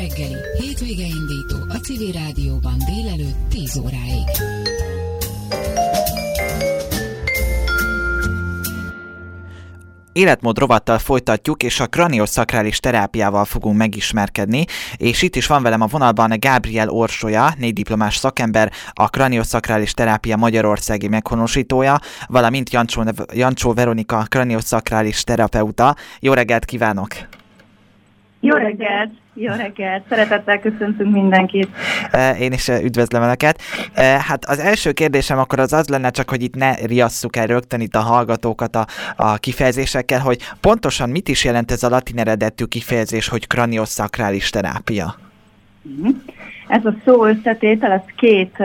reggeli, hétvége indító a civil rádióban délelőtt 10 óráig. életmód rovattal folytatjuk, és a kranioszakrális terápiával fogunk megismerkedni, és itt is van velem a vonalban Gabriel Orsolya, négy diplomás szakember, a kranioszakrális terápia magyarországi meghonosítója, valamint Jancsó, Jancsó Veronika kranioszakrális terapeuta. Jó reggelt kívánok! Jó reggelt! Jó reggelt! Szeretettel köszöntünk mindenkit! Én is üdvözlöm Önöket. Hát az első kérdésem akkor az az lenne csak, hogy itt ne riasszuk el rögtön itt a hallgatókat a, a kifejezésekkel, hogy pontosan mit is jelent ez a latin eredetű kifejezés, hogy kranioszakrális terápia? Mhm. Ez a szó összetétel, ez két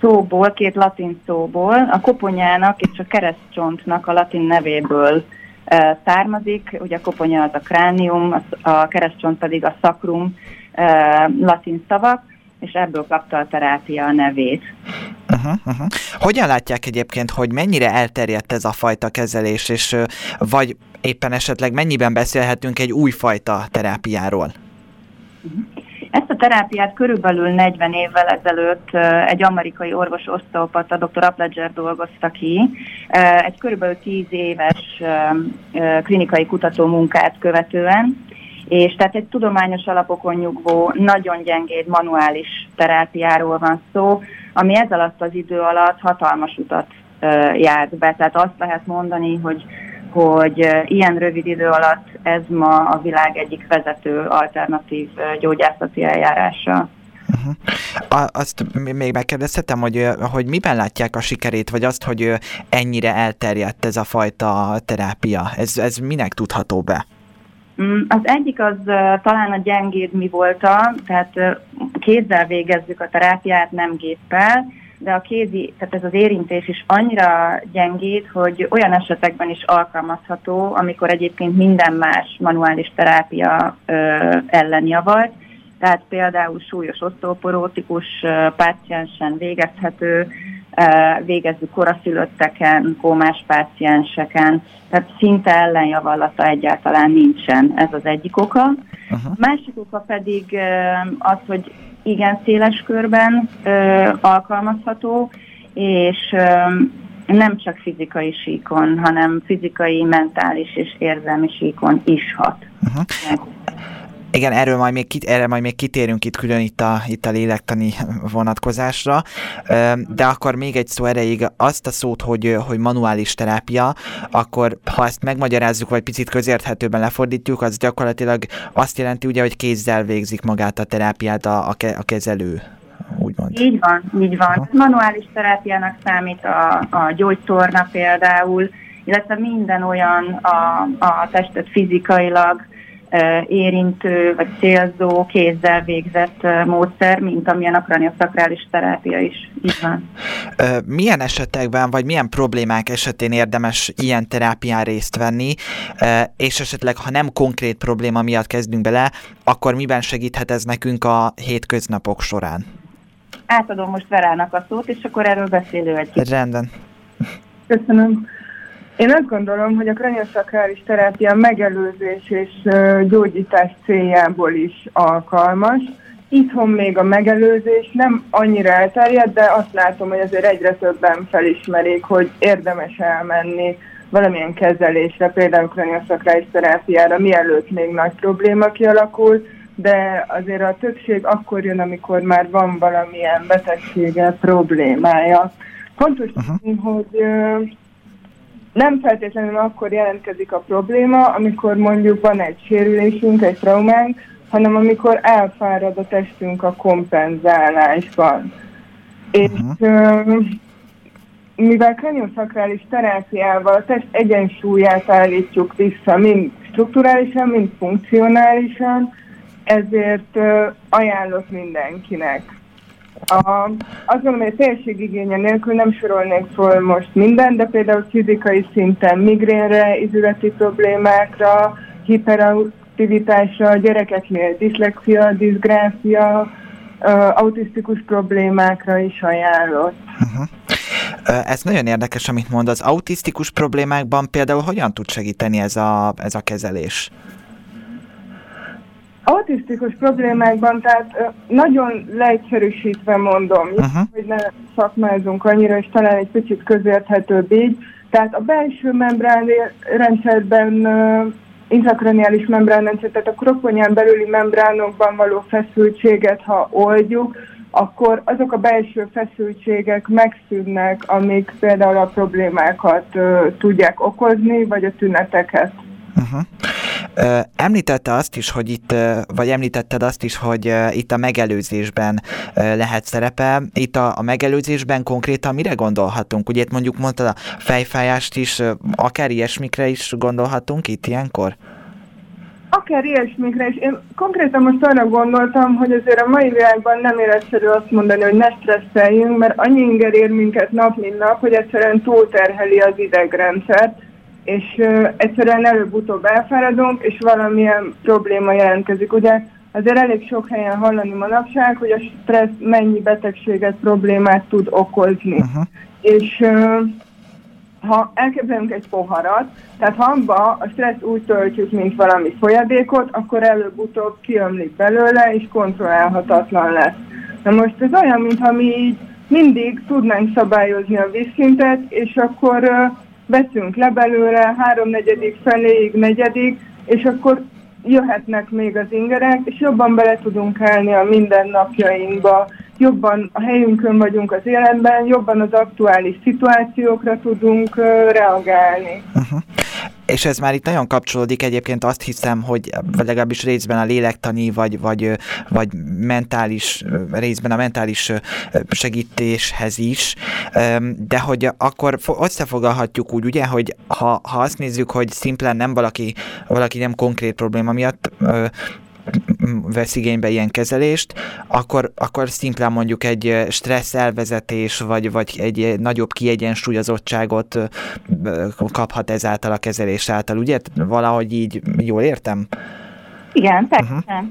szóból, két latin szóból, a koponyának és a keresztcsontnak a latin nevéből származik. Ugye a koponya az a kránium, a keresztcsont pedig a szakrum latin szavak, és ebből kapta a terápia a nevét. Uh-huh, uh-huh. Hogyan látják egyébként, hogy mennyire elterjedt ez a fajta kezelés, és vagy éppen esetleg mennyiben beszélhetünk egy újfajta terápiáról? Uh-huh. Ezt a terápiát körülbelül 40 évvel ezelőtt egy amerikai orvos oszteopata, dr. Apledger dolgozta ki, egy körülbelül 10 éves klinikai kutató munkát követően, és tehát egy tudományos alapokon nyugvó, nagyon gyengéd manuális terápiáról van szó, ami ez alatt az idő alatt hatalmas utat járt be. Tehát azt lehet mondani, hogy hogy ilyen rövid idő alatt ez ma a világ egyik vezető alternatív gyógyászati eljárása. Uh-huh. Azt még megkérdezhetem, hogy, hogy miben látják a sikerét, vagy azt, hogy ennyire elterjedt ez a fajta terápia? Ez, ez minek tudható be? Mm, az egyik az talán a gyengéd mi volt, tehát kézzel végezzük a terápiát, nem géppel, de a kézi, tehát ez az érintés is annyira gyengít, hogy olyan esetekben is alkalmazható, amikor egyébként minden más manuális terápia ö, ellen javalt, tehát például súlyos osztóporótikus páciensen végezhető, végezzük koraszülötteken, kómás pácienseken, tehát szinte ellenjavallata egyáltalán nincsen, ez az egyik oka. Uh-huh. Másik oka pedig az, hogy igen széles körben alkalmazható, és nem csak fizikai síkon, hanem fizikai, mentális és érzelmi síkon is hat. Uh-huh. Igen, erről majd még, kit, erre majd még kitérünk itt külön itt a, itt a lélektani vonatkozásra, de akkor még egy szó erejéig azt a szót, hogy, hogy manuális terápia, akkor ha ezt megmagyarázzuk, vagy picit közérthetőben lefordítjuk, az gyakorlatilag azt jelenti ugye, hogy kézzel végzik magát a terápiát a, a, ke, a kezelő. Úgymond. Így van, így van. Ha. Manuális terápiának számít a, a gyógytorna például, illetve minden olyan a, a testet fizikailag érintő vagy célzó, kézzel végzett módszer, mint amilyen a kranioszakrális terápia is. Így van. Milyen esetekben, vagy milyen problémák esetén érdemes ilyen terápián részt venni, és esetleg, ha nem konkrét probléma miatt kezdünk bele, akkor miben segíthet ez nekünk a hétköznapok során? Átadom most Verának a szót, és akkor erről beszélő egy kicsit. Rendben. Köszönöm. Én azt gondolom, hogy a kranioszakrális terápia megelőzés és gyógyítás céljából is alkalmas. Itthon még a megelőzés nem annyira elterjedt, de azt látom, hogy azért egyre többen felismerik, hogy érdemes elmenni valamilyen kezelésre, például kranioszakrális terápiára, mielőtt még nagy probléma kialakul, de azért a többség akkor jön, amikor már van valamilyen betegsége, problémája. Fontos, uh-huh. hogy nem feltétlenül akkor jelentkezik a probléma, amikor mondjuk van egy sérülésünk, egy traumánk, hanem amikor elfárad a testünk a kompenzálásban. És uh, mivel kranioszakrális terápiával a test egyensúlyát állítjuk vissza, mind strukturálisan, mind funkcionálisan, ezért ajánlok mindenkinek. A, azt mondom, hogy a teljességigénye nélkül nem sorolnék föl most minden, de például fizikai szinten migrénre, izületi problémákra, hiperaktivitásra, gyerekeknél diszlexia, diszgráfia, autisztikus problémákra is ajánlott. Uh-huh. Ez nagyon érdekes, amit mond. Az autisztikus problémákban például hogyan tud segíteni ez a, ez a kezelés? Autisztikus problémákban, tehát nagyon leegyszerűsítve mondom, uh-huh. hogy ne szakmázunk annyira, és talán egy picit közérthetőbb így. Tehát a belső membrán rendszerben, intrakraniális membránrendszer, tehát a kroponyán belüli membránokban való feszültséget, ha oldjuk, akkor azok a belső feszültségek megszűnnek, amik például a problémákat uh, tudják okozni, vagy a tüneteket. Uh-huh. Említette azt is, hogy itt, vagy említetted azt is, hogy itt a megelőzésben lehet szerepe. Itt a, a megelőzésben konkrétan mire gondolhatunk? Ugye itt mondjuk mondtad a fejfájást is, akár ilyesmikre is gondolhatunk itt ilyenkor? Akár ilyesmikre is. Én konkrétan most arra gondoltam, hogy azért a mai világban nem életszerű azt mondani, hogy ne stresszeljünk, mert annyi inger ér minket nap, mint nap, hogy egyszerűen túlterheli az idegrendszert és uh, egyszerűen előbb-utóbb elfáradunk, és valamilyen probléma jelentkezik. Ugye azért elég sok helyen hallani manapság, hogy a stressz mennyi betegséget, problémát tud okozni. Uh-huh. És uh, ha elképzelünk egy poharat, tehát ha abba a stressz úgy töltjük, mint valami folyadékot, akkor előbb-utóbb kiömlik belőle, és kontrollálhatatlan lesz. Na most ez olyan, mintha mi így mindig tudnánk szabályozni a vízszintet, és akkor veszünk le belőle, háromnegyedik feléig, negyedik, és akkor jöhetnek még az ingerek, és jobban bele tudunk állni a mindennapjainkba, jobban a helyünkön vagyunk az életben, jobban az aktuális szituációkra tudunk reagálni. Uh-huh. És ez már itt nagyon kapcsolódik egyébként azt hiszem, hogy legalábbis részben a lélektani, vagy, vagy, vagy mentális, részben a mentális segítéshez is, de hogy akkor összefoglalhatjuk úgy, ugye, hogy ha, ha azt nézzük, hogy szimplán nem valaki, valaki nem konkrét probléma miatt vesz igénybe ilyen kezelést, akkor, akkor szimplán mondjuk egy stressz elvezetés, vagy, vagy egy nagyobb kiegyensúlyozottságot kaphat ezáltal a kezelés által, ugye? Valahogy így jól értem? Igen, persze. Uh-huh.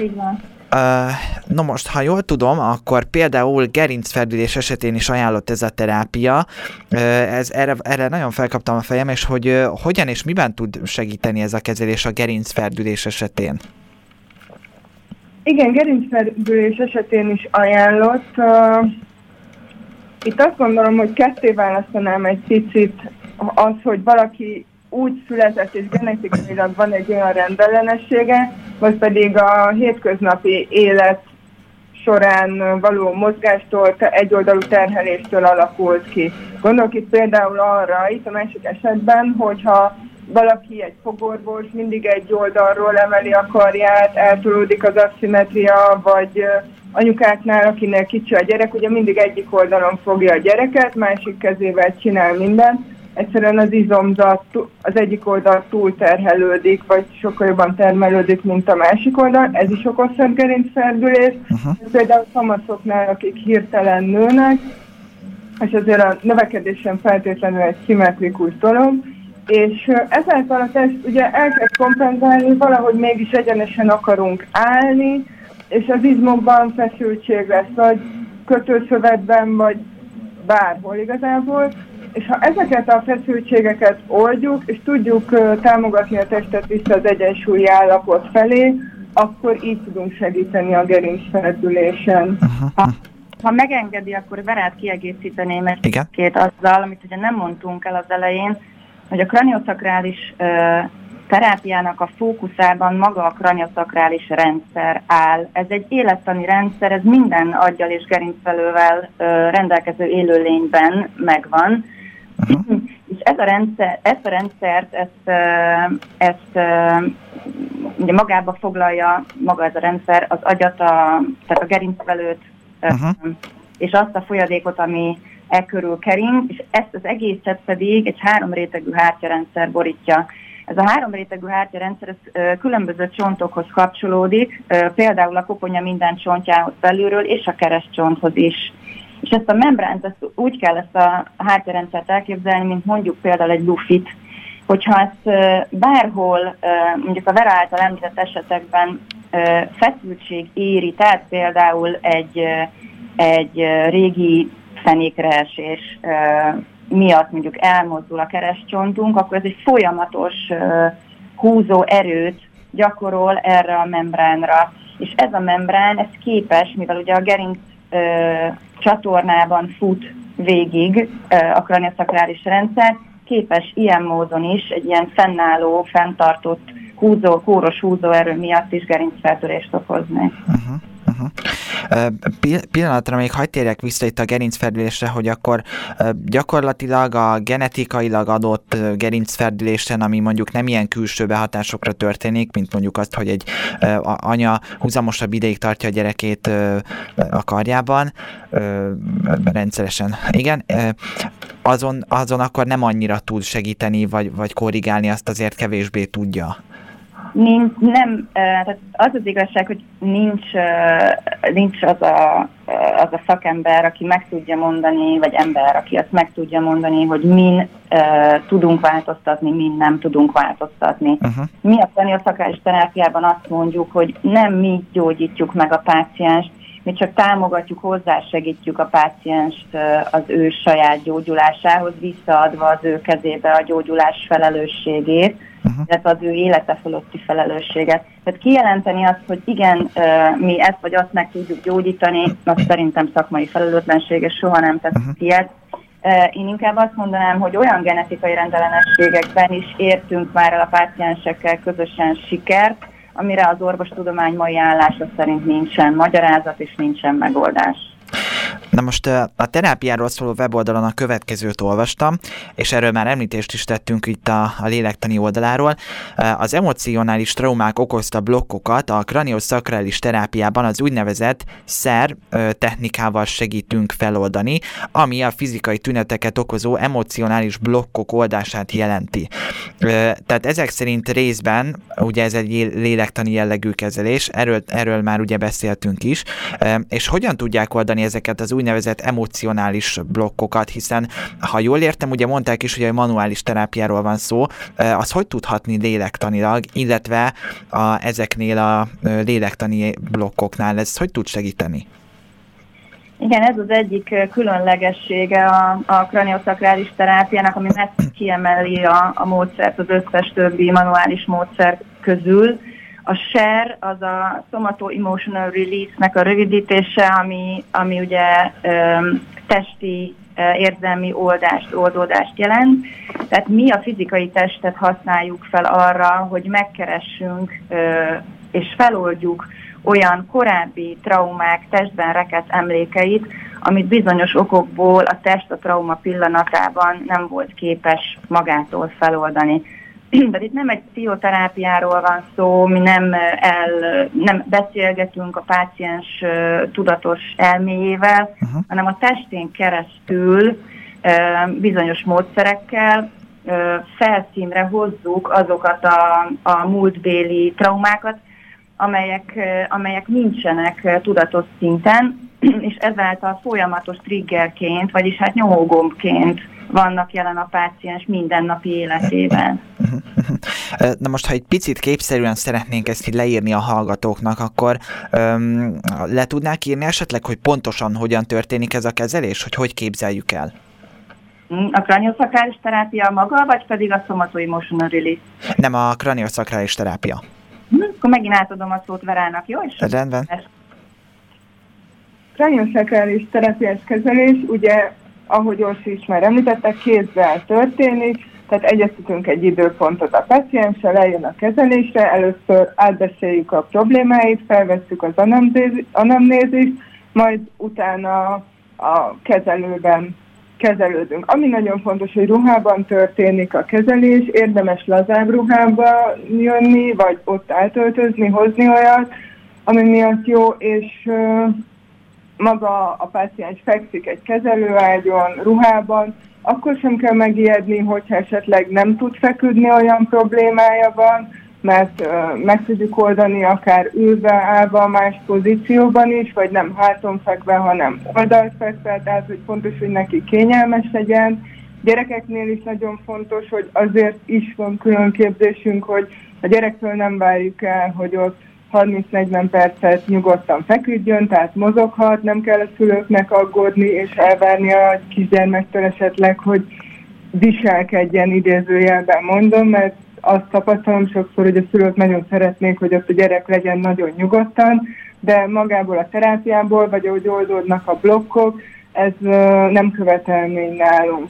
Így van. Uh, no most, ha jól tudom, akkor például gerincferdülés esetén is ajánlott ez a terápia. Uh, ez, erre, erre nagyon felkaptam a fejem, és hogy uh, hogyan és miben tud segíteni ez a kezelés a gerincferdülés esetén? Igen, gerincfeldülés esetén is ajánlott. Uh, itt azt gondolom, hogy ketté választanám egy picit az, hogy valaki úgy született és genetikailag van egy olyan rendellenessége, vagy pedig a hétköznapi élet során való mozgástól, egyoldalú terheléstől alakult ki. Gondolok itt például arra, itt a másik esetben, hogyha valaki egy fogorvos mindig egy oldalról emeli a karját, eltolódik az aszimetria, vagy anyukáknál, akinek kicsi a gyerek, ugye mindig egyik oldalon fogja a gyereket, másik kezével csinál mindent. Egyszerűen az izomzat az egyik oldal túlterhelődik, vagy sokkal jobban termelődik, mint a másik oldal. Ez is okozhat gerincferdülést. Uh-huh. Például kamaszoknál, akik hirtelen nőnek, és azért a növekedésen feltétlenül egy szimmetrikus dolog, és ezáltal a test ugye elkezd kompenzálni, valahogy mégis egyenesen akarunk állni, és az izmokban feszültség lesz, vagy kötőszövetben, vagy bárhol igazából. És ha ezeket a feszültségeket oldjuk, és tudjuk támogatni a testet vissza az egyensúlyi állapot felé, akkor így tudunk segíteni a gerincfeldülésen. Ha, ha megengedi, akkor Verát kiegészíteném egy két azzal, amit ugye nem mondtunk el az elején, hogy a kranioszakrális terápiának a fókuszában maga a kranioszakrális rendszer áll. Ez egy élettani rendszer, ez minden aggyal és gerincvelővel rendelkező élőlényben megvan. Uh-huh. És ez a rendszer, ezt a rendszert, ezt, ezt ugye magába foglalja maga ez a rendszer, az agyat, a, tehát a gerincvelőt, uh-huh. és azt a folyadékot, ami e körül kering, és ezt az egészet pedig egy három rétegű hártyarendszer borítja. Ez a három rétegű hártyarendszer ez, különböző csontokhoz kapcsolódik, például a koponya minden csontjához belülről, és a keresztcsonthoz is. És ezt a membránt, ezt úgy kell ezt a hártyarendszert elképzelni, mint mondjuk például egy lufit, hogyha ezt bárhol, mondjuk a Vera által említett esetekben feszültség éri, tehát például egy, egy régi fenékreesés miatt mondjuk elmozdul a keresztcsontunk, akkor ez egy folyamatos húzó erőt gyakorol erre a membránra. És ez a membrán, ez képes, mivel ugye a gerinc ö, csatornában fut végig ö, a kraniaszakrális rendszer, képes ilyen módon is egy ilyen fennálló, fenntartott húzó, kóros húzóerő miatt is gerincfeltörést okozni. Uh-huh. Uh-huh. Pillanatra még hagyd térjek vissza itt a gerincferdülésre, hogy akkor gyakorlatilag a genetikailag adott gerincferdülésen, ami mondjuk nem ilyen külső behatásokra történik, mint mondjuk azt, hogy egy anya húzamosabb ideig tartja a gyerekét a karjában, rendszeresen. Igen, azon, azon akkor nem annyira tud segíteni, vagy, vagy korrigálni, azt azért kevésbé tudja. Nincs, nem, tehát az az igazság, hogy nincs, nincs az, a, az a szakember, aki meg tudja mondani, vagy ember, aki azt meg tudja mondani, hogy min tudunk változtatni, min nem tudunk változtatni. Uh-huh. Mi a szakás terápiában azt mondjuk, hogy nem mi gyógyítjuk meg a pácienst, mi csak támogatjuk, hozzásegítjük a pácienst az ő saját gyógyulásához, visszaadva az ő kezébe a gyógyulás felelősségét uh-huh. illetve az ő élete fölötti felelősséget. Tehát kijelenteni azt, hogy igen, mi ezt vagy azt meg tudjuk gyógyítani, az szerintem szakmai felelőtlenség, és soha nem tesz uh-huh. ilyet. Én inkább azt mondanám, hogy olyan genetikai rendellenességekben is értünk már el a páciensekkel közösen sikert, amire az orvostudomány mai állása szerint nincsen magyarázat és nincsen megoldás. Na most a terápiáról szóló weboldalon a következőt olvastam, és erről már említést is tettünk itt a, a lélektani oldaláról. Az emocionális traumák okozta blokkokat a kranioszakrális terápiában az úgynevezett szer technikával segítünk feloldani, ami a fizikai tüneteket okozó emocionális blokkok oldását jelenti. Tehát ezek szerint részben, ugye ez egy lélektani jellegű kezelés, erről, erről már ugye beszéltünk is, és hogyan tudják oldani ezeket az úgynevezett emocionális blokkokat, hiszen ha jól értem, ugye mondták is, hogy a manuális terápiáról van szó, az hogy tudhatni lélektanilag, illetve a, ezeknél a lélektani blokkoknál ez hogy tud segíteni? Igen, ez az egyik különlegessége a, a kranioszakrális terápiának, ami messze kiemeli a, a módszert az összes többi manuális módszer közül, a SHARE az a Somato Emotional Release-nek a rövidítése, ami, ami ugye öm, testi érzelmi oldást, oldódást jelent. Tehát mi a fizikai testet használjuk fel arra, hogy megkeressünk és feloldjuk olyan korábbi traumák testben rekett emlékeit, amit bizonyos okokból a test a trauma pillanatában nem volt képes magától feloldani. De itt nem egy pszichoterápiáról van szó, mi nem, el, nem beszélgetünk a páciens tudatos elméjével, uh-huh. hanem a testén keresztül bizonyos módszerekkel felszínre hozzuk azokat a, a múltbéli traumákat, amelyek, amelyek nincsenek tudatos szinten, és ezáltal folyamatos triggerként, vagyis hát nyomógombként vannak jelen a páciens mindennapi életében. Na most, ha egy picit képszerűen szeretnénk ezt így leírni a hallgatóknak, akkor um, le tudnák írni esetleg, hogy pontosan hogyan történik ez a kezelés, hogy hogy képzeljük el? A kranioszakrális terápia maga, vagy pedig a somatoemotional release? Nem, a kranioszakrális terápia. Hm, akkor megint átadom a szót Verának, jó? És Rendben. Kranioszakrális terápiás kezelés, ugye ahogy Orsi is már említette, kézzel történik, tehát egyeztetünk egy időpontot a pacienssel, eljön a kezelésre, először átbeszéljük a problémáit, felvesszük az anamnézist, majd utána a kezelőben kezelődünk. Ami nagyon fontos, hogy ruhában történik a kezelés, érdemes lazább ruhába jönni, vagy ott átöltözni, hozni olyat, ami miatt jó, és maga a páciens fekszik egy kezelőágyon, ruhában, akkor sem kell megijedni, hogyha esetleg nem tud feküdni, olyan problémája van, mert uh, meg tudjuk oldani akár ülve, állva, más pozícióban is, vagy nem háton fekve, hanem oldalt fekve, tehát hogy fontos, hogy neki kényelmes legyen. Gyerekeknél is nagyon fontos, hogy azért is van külön képzésünk, hogy a gyerektől nem várjuk el, hogy ott 30-40 percet nyugodtan feküdjön, tehát mozoghat, nem kell a szülőknek aggódni és elvárni a kisgyermektől esetleg, hogy viselkedjen idézőjelben mondom, mert azt tapasztalom sokszor, hogy a szülők nagyon szeretnék, hogy ott a gyerek legyen nagyon nyugodtan, de magából a terápiából, vagy ahogy oldódnak a blokkok, ez nem követelmény nálunk.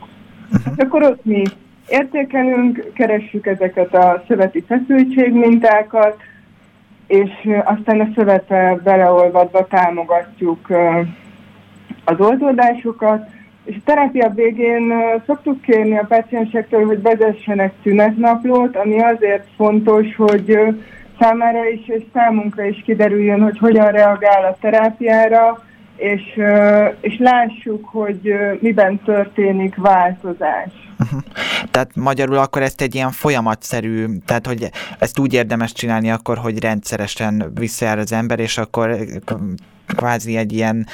Uh-huh. akkor ott mi értékelünk, keressük ezeket a szöveti feszültségmintákat, és aztán a szövete beleolvadva támogatjuk az oldódásokat, és a terápia végén szoktuk kérni a paciensektől, hogy vezessenek szünetnaplót, ami azért fontos, hogy számára is és számunkra is kiderüljön, hogy hogyan reagál a terápiára, és, és lássuk, hogy miben történik változás. Uh-huh. Tehát magyarul akkor ezt egy ilyen folyamatszerű, tehát hogy ezt úgy érdemes csinálni akkor, hogy rendszeresen visszajár az ember, és akkor kvázi egy ilyen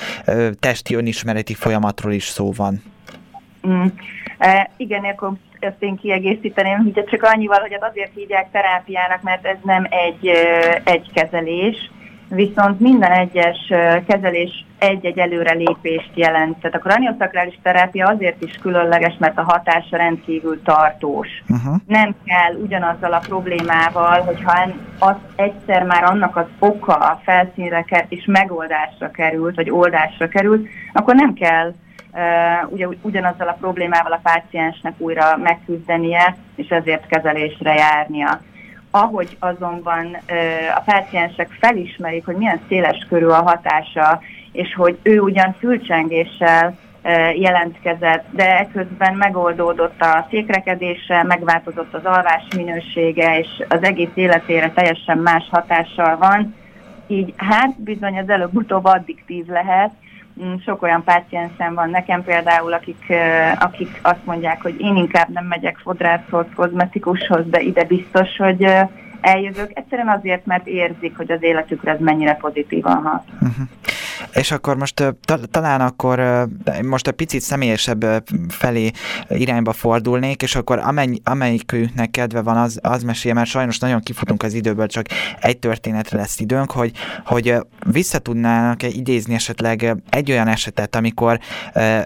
testi önismereti folyamatról is szó van. Mm. E, igen, akkor ezt én kiegészíteném, hogy csak annyival, hogy azért hívják terápiának, mert ez nem egy, egy kezelés, viszont minden egyes kezelés egy-egy előrelépést jelent. Tehát a kranioszakrális terápia azért is különleges, mert a hatása rendkívül tartós. Uh-huh. Nem kell ugyanazzal a problémával, hogyha az egyszer már annak az oka a felszínre került és megoldásra került, vagy oldásra került, akkor nem kell uh, ugye, ugyanazzal a problémával a páciensnek újra megküzdenie, és ezért kezelésre járnia ahogy azonban a páciensek felismerik, hogy milyen széles körül a hatása, és hogy ő ugyan fülcsengéssel jelentkezett, de ekközben megoldódott a székrekedése, megváltozott az alvás minősége, és az egész életére teljesen más hatással van. Így hát bizony az előbb-utóbb addiktív lehet, sok olyan páciensem van nekem például, akik, akik azt mondják, hogy én inkább nem megyek fodrászhoz, kozmetikushoz, de ide biztos, hogy eljövök. Egyszerűen azért, mert érzik, hogy az életükre ez mennyire pozitívan hat. Uh-huh. És akkor most talán akkor most egy picit személyesebb felé irányba fordulnék, és akkor amennyi, amelyikőnknek kedve van, az, az mesél, mert sajnos nagyon kifutunk az időből, csak egy történetre lesz időnk, hogy, hogy visszatudnának -e idézni esetleg egy olyan esetet, amikor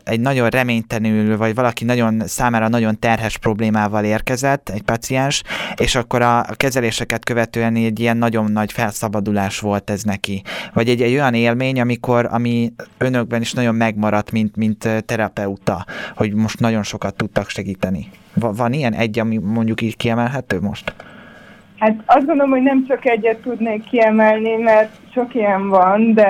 egy nagyon reménytelenül, vagy valaki nagyon számára nagyon terhes problémával érkezett, egy paciens, és akkor a kezeléseket követően egy ilyen nagyon nagy felszabadulás volt ez neki. Vagy egy, egy olyan élmény, amikor amikor, ami önökben is nagyon megmaradt, mint, mint terapeuta, hogy most nagyon sokat tudtak segíteni. Van ilyen egy, ami mondjuk így kiemelhető most? Hát azt gondolom, hogy nem csak egyet tudnék kiemelni, mert sok ilyen van, de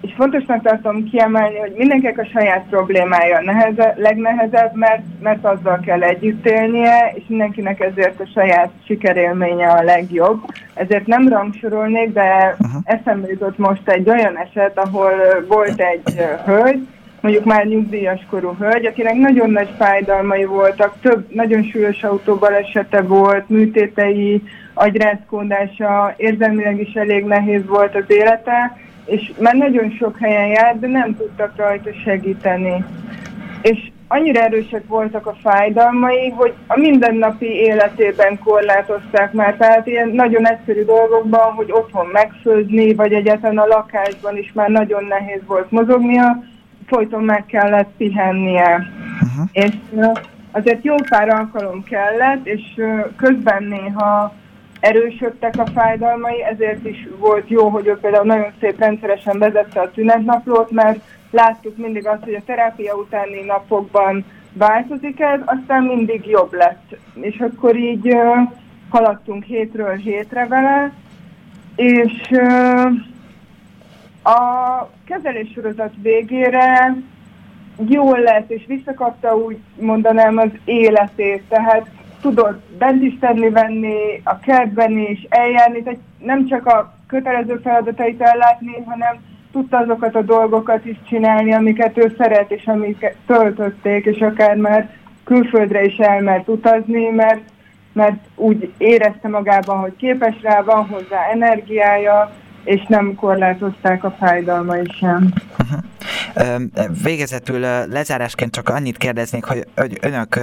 és fontosnak tartom kiemelni, hogy mindenkinek a saját problémája neheze, legnehezebb, mert, mert azzal kell együtt élnie, és mindenkinek ezért a saját sikerélménye a legjobb. Ezért nem rangsorolnék, de uh-huh. eszembe jutott most egy olyan eset, ahol volt egy hölgy, mondjuk már nyugdíjas korú hölgy, akinek nagyon nagy fájdalmai voltak, több nagyon súlyos autóbalesete volt, műtétei, agyrázkódása, érzelmileg is elég nehéz volt az élete, és már nagyon sok helyen járt, de nem tudtak rajta segíteni. És annyira erősek voltak a fájdalmai, hogy a mindennapi életében korlátozták már. Tehát ilyen nagyon egyszerű dolgokban, hogy otthon megfőzni, vagy egyáltalán a lakásban is már nagyon nehéz volt mozognia, folyton meg kellett pihennie. Uh-huh. És azért jó pár alkalom kellett, és közben néha erősödtek a fájdalmai, ezért is volt jó, hogy ő például nagyon szép rendszeresen vezette a tünetnaplót, mert láttuk mindig azt, hogy a terápia utáni napokban változik ez, aztán mindig jobb lett. És akkor így uh, haladtunk hétről hétre vele, és uh, a kezeléssorozat végére jól lett, és visszakapta úgy mondanám az életét, tehát tudod bent is tenni, venni, a kertben is, eljárni, tehát nem csak a kötelező feladatait ellátni, hanem tudta azokat a dolgokat is csinálni, amiket ő szeret, és amiket töltötték, és akár már külföldre is elmert utazni, mert, mert úgy érezte magában, hogy képes rá, van hozzá energiája, és nem korlátozták a fájdalmai sem. Uh-huh. Végezetül lezárásként csak annyit kérdeznék, hogy, hogy önök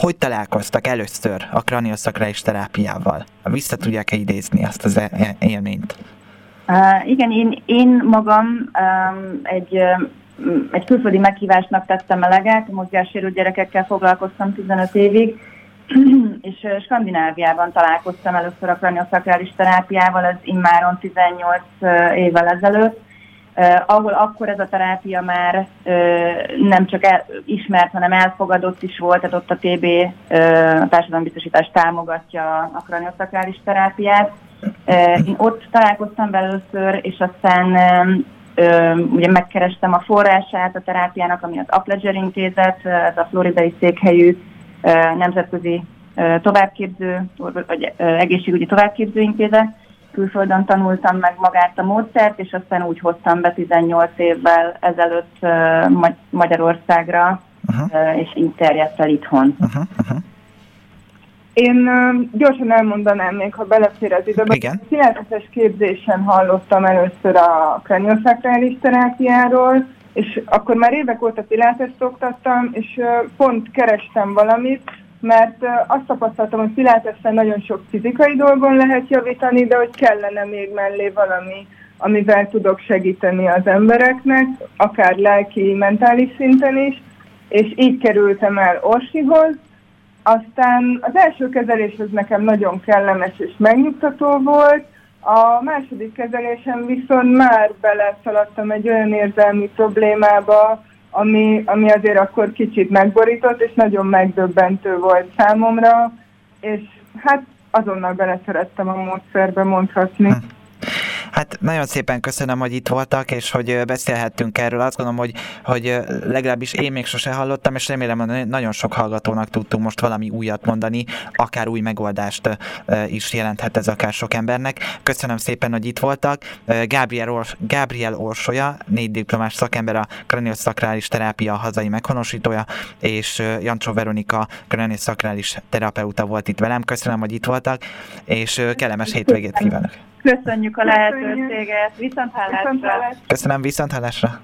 hogy találkoztak először a kranioszakrális terápiával? Vissza tudják-e idézni azt az élményt? Uh, igen, én, én magam um, egy, um, egy külföldi meghívásnak tettem eleget, mozgássérült gyerekekkel foglalkoztam 15 évig, és Skandináviában találkoztam először a kraniosakrális terápiával, ez immáron 18 évvel ezelőtt, Uh, ahol akkor ez a terápia már uh, nem csak el, ismert, hanem elfogadott is volt, tehát ott a TB uh, a társadalombiztosítás támogatja a kraniosakrális terápiát. Uh, én ott találkoztam először, és aztán uh, ugye megkerestem a forrását a terápiának, ami az Apledger intézet, ez a floridai székhelyű nemzetközi továbbképző, vagy egészségügyi továbbképző intézet, külföldön tanultam meg magát a módszert, és aztán úgy hoztam be 18 évvel ezelőtt Magyarországra, uh-huh. és így terjedt el itthon. Uh-huh. Uh-huh. Én gyorsan elmondanám még, ha belefér az időbe. Igen. A képzésen hallottam először a kranioszakrális terápiáról, és akkor már évek óta pilátest oktattam, és pont kerestem valamit, mert azt tapasztaltam, hogy pilatessel nagyon sok fizikai dolgon lehet javítani, de hogy kellene még mellé valami, amivel tudok segíteni az embereknek, akár lelki, mentális szinten is, és így kerültem el Orsihoz. Aztán az első kezelés az nekem nagyon kellemes és megnyugtató volt, a második kezelésem viszont már beleszaladtam egy olyan érzelmi problémába, ami, ami azért akkor kicsit megborított, és nagyon megdöbbentő volt számomra, és hát azonnal beleszerettem a módszerbe mondhatni. Hm. Hát nagyon szépen köszönöm, hogy itt voltak, és hogy beszélhettünk erről. Azt gondolom, hogy, hogy legalábbis én még sose hallottam, és remélem, hogy nagyon sok hallgatónak tudtunk most valami újat mondani, akár új megoldást is jelenthet ez akár sok embernek. Köszönöm szépen, hogy itt voltak. Gabriel, Ors- Gabriel Orsolya, négy diplomás szakember, a kranioszakrális terápia hazai meghonosítója, és Jancsó Veronika kranioszakrális terapeuta volt itt velem. Köszönöm, hogy itt voltak, és kellemes hétvégét kívánok! Köszönjük a lehetőséget. Viszont hallásra. Köszönöm, viszont hallásra.